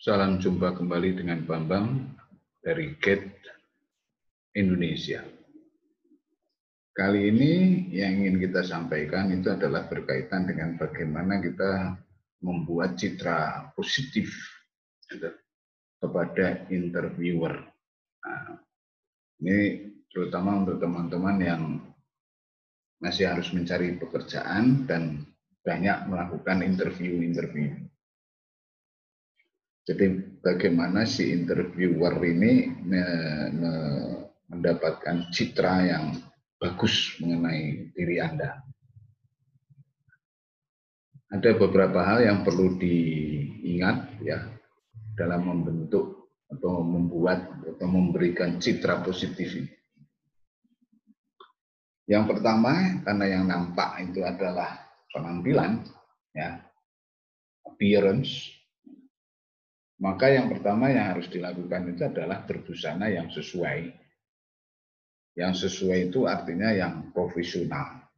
Salam jumpa kembali dengan Bambang dari Gate Indonesia. Kali ini yang ingin kita sampaikan itu adalah berkaitan dengan bagaimana kita membuat citra positif kepada interviewer. Nah, ini terutama untuk teman-teman yang masih harus mencari pekerjaan dan banyak melakukan interview-interview. Jadi bagaimana si interviewer ini mendapatkan citra yang bagus mengenai diri Anda. Ada beberapa hal yang perlu diingat ya dalam membentuk atau membuat atau memberikan citra positif ini. Yang pertama karena yang nampak itu adalah penampilan ya appearance maka yang pertama yang harus dilakukan itu adalah berbusana yang sesuai. Yang sesuai itu artinya yang profesional.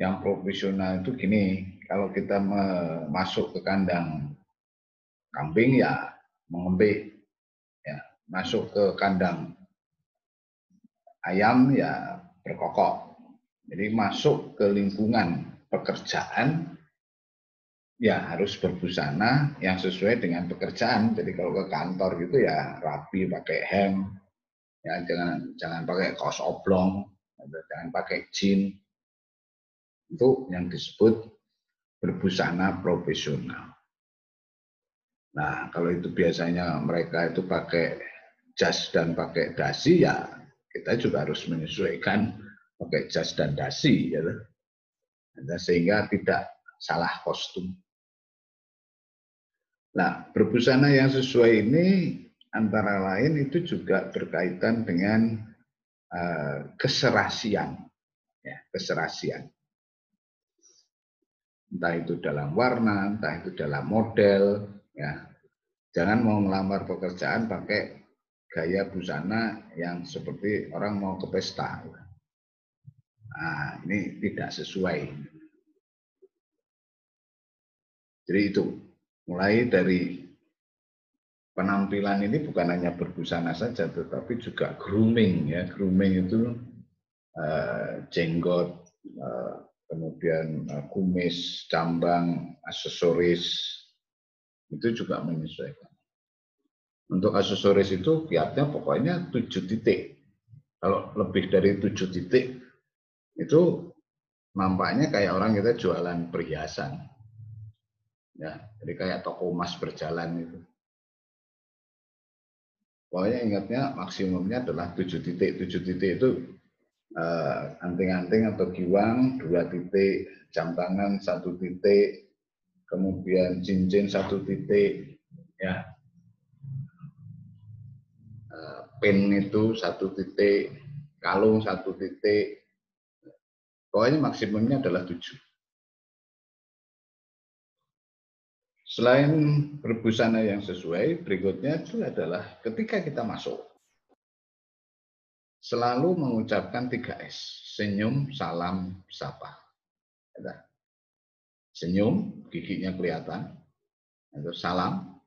Yang profesional itu gini, kalau kita masuk ke kandang kambing ya mengembik. Ya, masuk ke kandang ayam ya berkokok. Jadi masuk ke lingkungan pekerjaan ya harus berbusana yang sesuai dengan pekerjaan. Jadi kalau ke kantor gitu ya rapi pakai hem, ya jangan jangan pakai kaos oblong, jangan pakai jeans. Itu yang disebut berbusana profesional. Nah, kalau itu biasanya mereka itu pakai jas dan pakai dasi ya kita juga harus menyesuaikan pakai jas dan dasi ya. Sehingga tidak salah kostum. Nah, berbusana yang sesuai ini antara lain itu juga berkaitan dengan uh, keserasian, ya, keserasian. Entah itu dalam warna, entah itu dalam model, ya. Jangan mau melamar pekerjaan pakai gaya busana yang seperti orang mau ke pesta. Nah, ini tidak sesuai. Jadi itu mulai dari penampilan ini bukan hanya berbusana saja, tetapi juga grooming ya. Grooming itu uh, jenggot, uh, kemudian uh, kumis, cambang, aksesoris itu juga menyesuaikan. Untuk aksesoris itu kiatnya pokoknya tujuh titik. Kalau lebih dari tujuh titik itu nampaknya kayak orang kita jualan perhiasan Ya, jadi kayak toko emas berjalan itu. Pokoknya ingatnya maksimumnya adalah tujuh titik. Tujuh titik itu uh, anting-anting atau giwang dua titik, jam tangan satu titik, kemudian cincin satu titik, ya. Uh, pin itu satu titik, kalung satu titik. Pokoknya maksimumnya adalah tujuh. Selain berbusana yang sesuai, berikutnya itu adalah ketika kita masuk, selalu mengucapkan 3S, senyum, salam, sapa. Senyum, giginya kelihatan. Itu salam,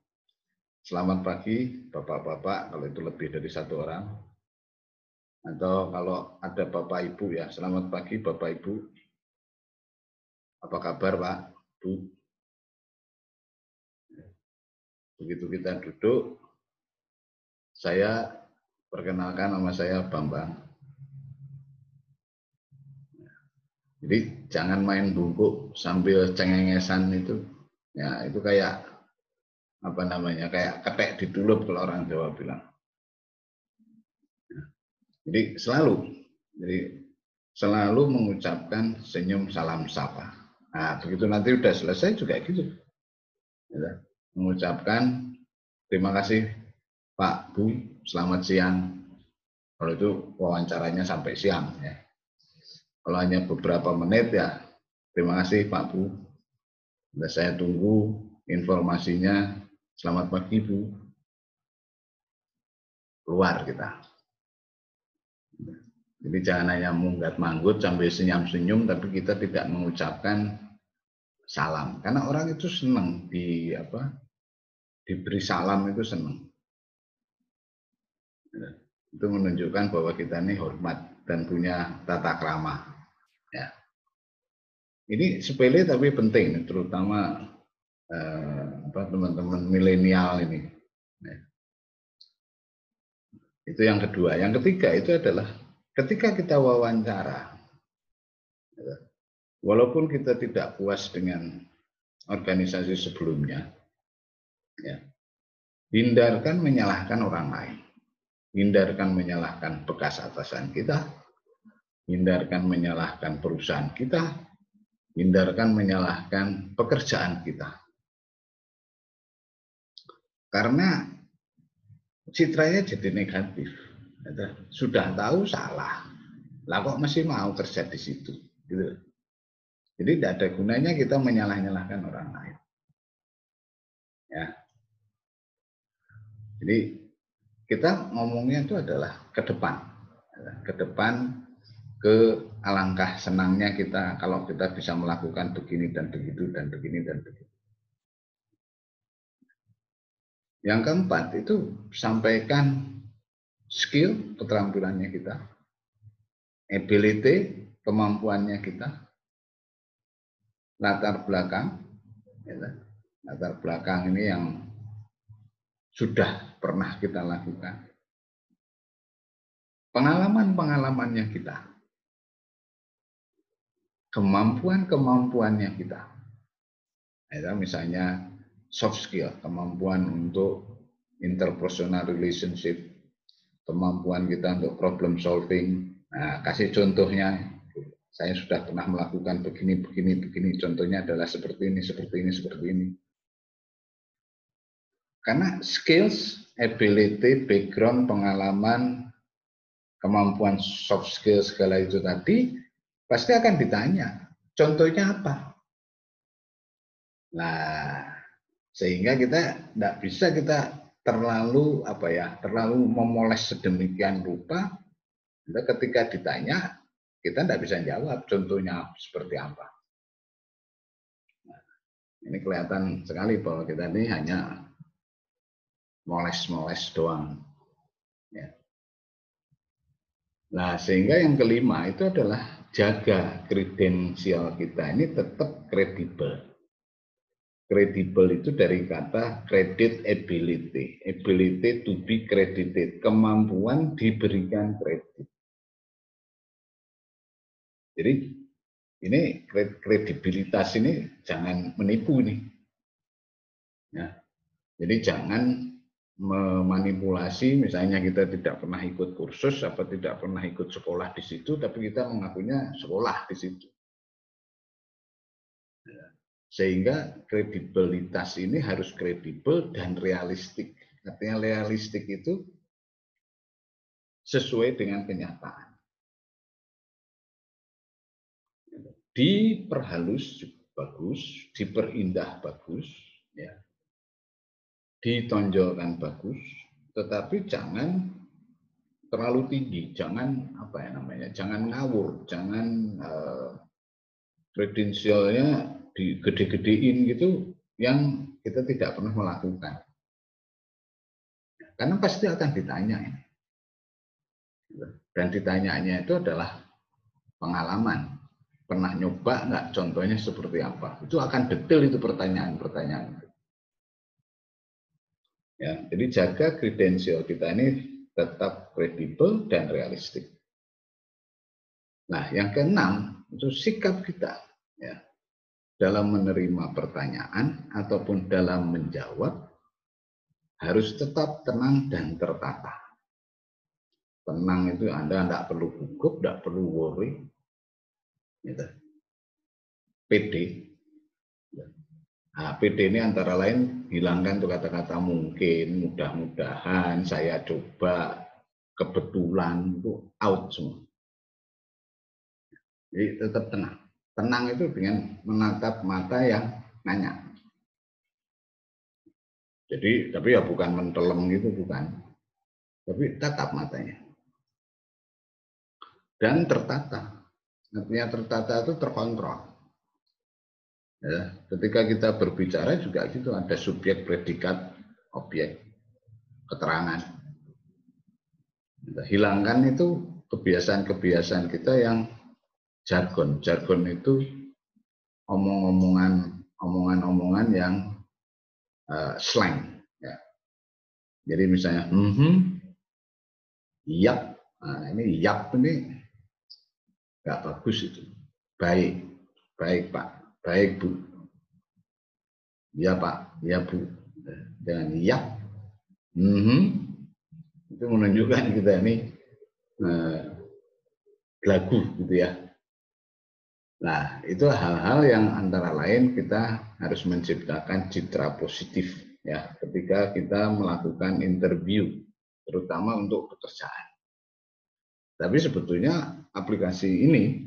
selamat pagi bapak-bapak, kalau itu lebih dari satu orang. Atau kalau ada bapak ibu ya, selamat pagi bapak ibu. Apa kabar pak, bu? Begitu kita duduk, saya perkenalkan nama saya Bambang. Jadi jangan main bungkuk sambil cengengesan itu. Ya, itu kayak apa namanya? Kayak ketek di dulup kalau orang Jawa bilang. Jadi selalu jadi selalu mengucapkan senyum salam sapa. Nah, begitu nanti udah selesai juga gitu. Ya mengucapkan terima kasih Pak Bu, selamat siang. Kalau itu wawancaranya sampai siang ya. Kalau hanya beberapa menit ya, terima kasih Pak Bu. Sudah saya tunggu informasinya. Selamat pagi Bu. Keluar kita. Jadi jangan hanya munggat manggut sambil senyum-senyum, tapi kita tidak mengucapkan salam karena orang itu senang di apa diberi salam itu senang. Ya, itu menunjukkan bahwa kita ini hormat dan punya tata krama. Ya. Ini sepele tapi penting, terutama eh, teman-teman milenial ini. Ya. Itu yang kedua. Yang ketiga itu adalah ketika kita wawancara, ya, walaupun kita tidak puas dengan organisasi sebelumnya, ya, hindarkan menyalahkan orang lain, hindarkan menyalahkan bekas atasan kita, hindarkan menyalahkan perusahaan kita, hindarkan menyalahkan pekerjaan kita. Karena citranya jadi negatif. Sudah tahu salah. Lah kok masih mau kerja di situ? Gitu. Jadi tidak ada gunanya kita menyalah-nyalahkan orang lain. Ya. Jadi kita ngomongnya itu adalah ke depan. Ke depan ke alangkah senangnya kita kalau kita bisa melakukan begini dan begitu dan begini dan begitu. Yang keempat itu sampaikan skill, keterampilannya kita, ability, kemampuannya kita, latar belakang, ya, latar belakang ini yang sudah pernah kita lakukan, pengalaman-pengalamannya kita, kemampuan-kemampuannya kita. Ya, misalnya soft skill, kemampuan untuk interpersonal relationship, kemampuan kita untuk problem solving. Nah, kasih contohnya, saya sudah pernah melakukan begini, begini, begini. Contohnya adalah seperti ini, seperti ini, seperti ini. Karena skills, ability, background, pengalaman, kemampuan soft skill segala itu tadi pasti akan ditanya. Contohnya apa? Nah, sehingga kita tidak bisa kita terlalu apa ya terlalu memoles sedemikian rupa ketika ditanya kita tidak bisa jawab contohnya seperti apa nah, ini kelihatan sekali bahwa kita ini hanya moles-moles doang ya. nah sehingga yang kelima itu adalah jaga kredensial kita ini tetap kredibel Kredibel itu dari kata credit ability. Ability to be credited. Kemampuan diberikan kredit. Jadi ini kredibilitas ini jangan menipu nih. Ya. Jadi jangan memanipulasi misalnya kita tidak pernah ikut kursus apa tidak pernah ikut sekolah di situ tapi kita mengakunya sekolah di situ sehingga kredibilitas ini harus kredibel dan realistik. Artinya realistik itu sesuai dengan kenyataan. Diperhalus bagus, diperindah bagus, ya. ditonjolkan bagus, tetapi jangan terlalu tinggi, jangan apa ya namanya, jangan ngawur, jangan uh, digede-gedein gitu yang kita tidak pernah melakukan. Karena pasti akan ditanya. Dan ditanyanya itu adalah pengalaman. Pernah nyoba nggak contohnya seperti apa? Itu akan detail itu pertanyaan-pertanyaan. Ya, jadi jaga kredensial kita ini tetap kredibel dan realistik. Nah, yang keenam itu sikap kita. Ya, dalam menerima pertanyaan ataupun dalam menjawab harus tetap tenang dan tertata. Tenang itu Anda tidak perlu gugup, tidak perlu worry. Gitu. PD. Nah, PD ini antara lain hilangkan tuh kata-kata mungkin, mudah-mudahan, saya coba, kebetulan, itu out semua. Jadi tetap tenang. Tenang itu dengan menatap mata yang nanya. Jadi, tapi ya bukan mentelem gitu, bukan. Tapi tatap matanya. Dan tertata. Artinya tertata itu terkontrol. Ya, ketika kita berbicara juga gitu ada subjek predikat objek keterangan. Kita hilangkan itu kebiasaan-kebiasaan kita yang jargon. Jargon itu omong-omongan omongan-omongan yang uh, slang. Ya. Jadi misalnya, mm -hmm, yap, nah, ini yap ini nggak bagus itu. Baik, baik Pak, baik Bu. Ya Pak, ya Bu. Dengan yap, mm -hmm, itu menunjukkan kita ini uh, lagu gitu ya Nah, itu hal-hal yang antara lain kita harus menciptakan citra positif ya ketika kita melakukan interview terutama untuk pekerjaan. Tapi sebetulnya aplikasi ini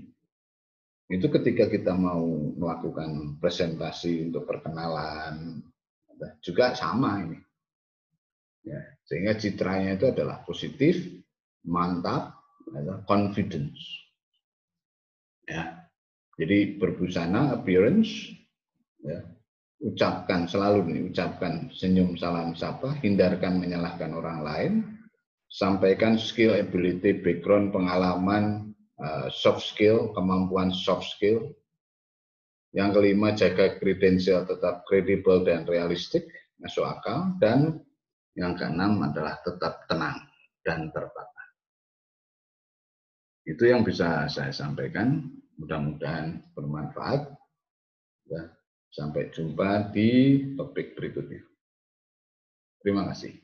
itu ketika kita mau melakukan presentasi untuk perkenalan juga sama ini. Ya, sehingga citranya itu adalah positif, mantap, confidence. Ya, jadi berbusana, appearance, ya, ucapkan selalu nih, ucapkan senyum salam sapa, hindarkan menyalahkan orang lain, sampaikan skill, ability, background, pengalaman, uh, soft skill, kemampuan soft skill. Yang kelima, jaga kredensial tetap kredibel dan realistik, masuk akal. Dan yang keenam adalah tetap tenang dan tertata. Itu yang bisa saya sampaikan. Mudah-mudahan bermanfaat. Ya, sampai jumpa di topik berikutnya. Terima kasih.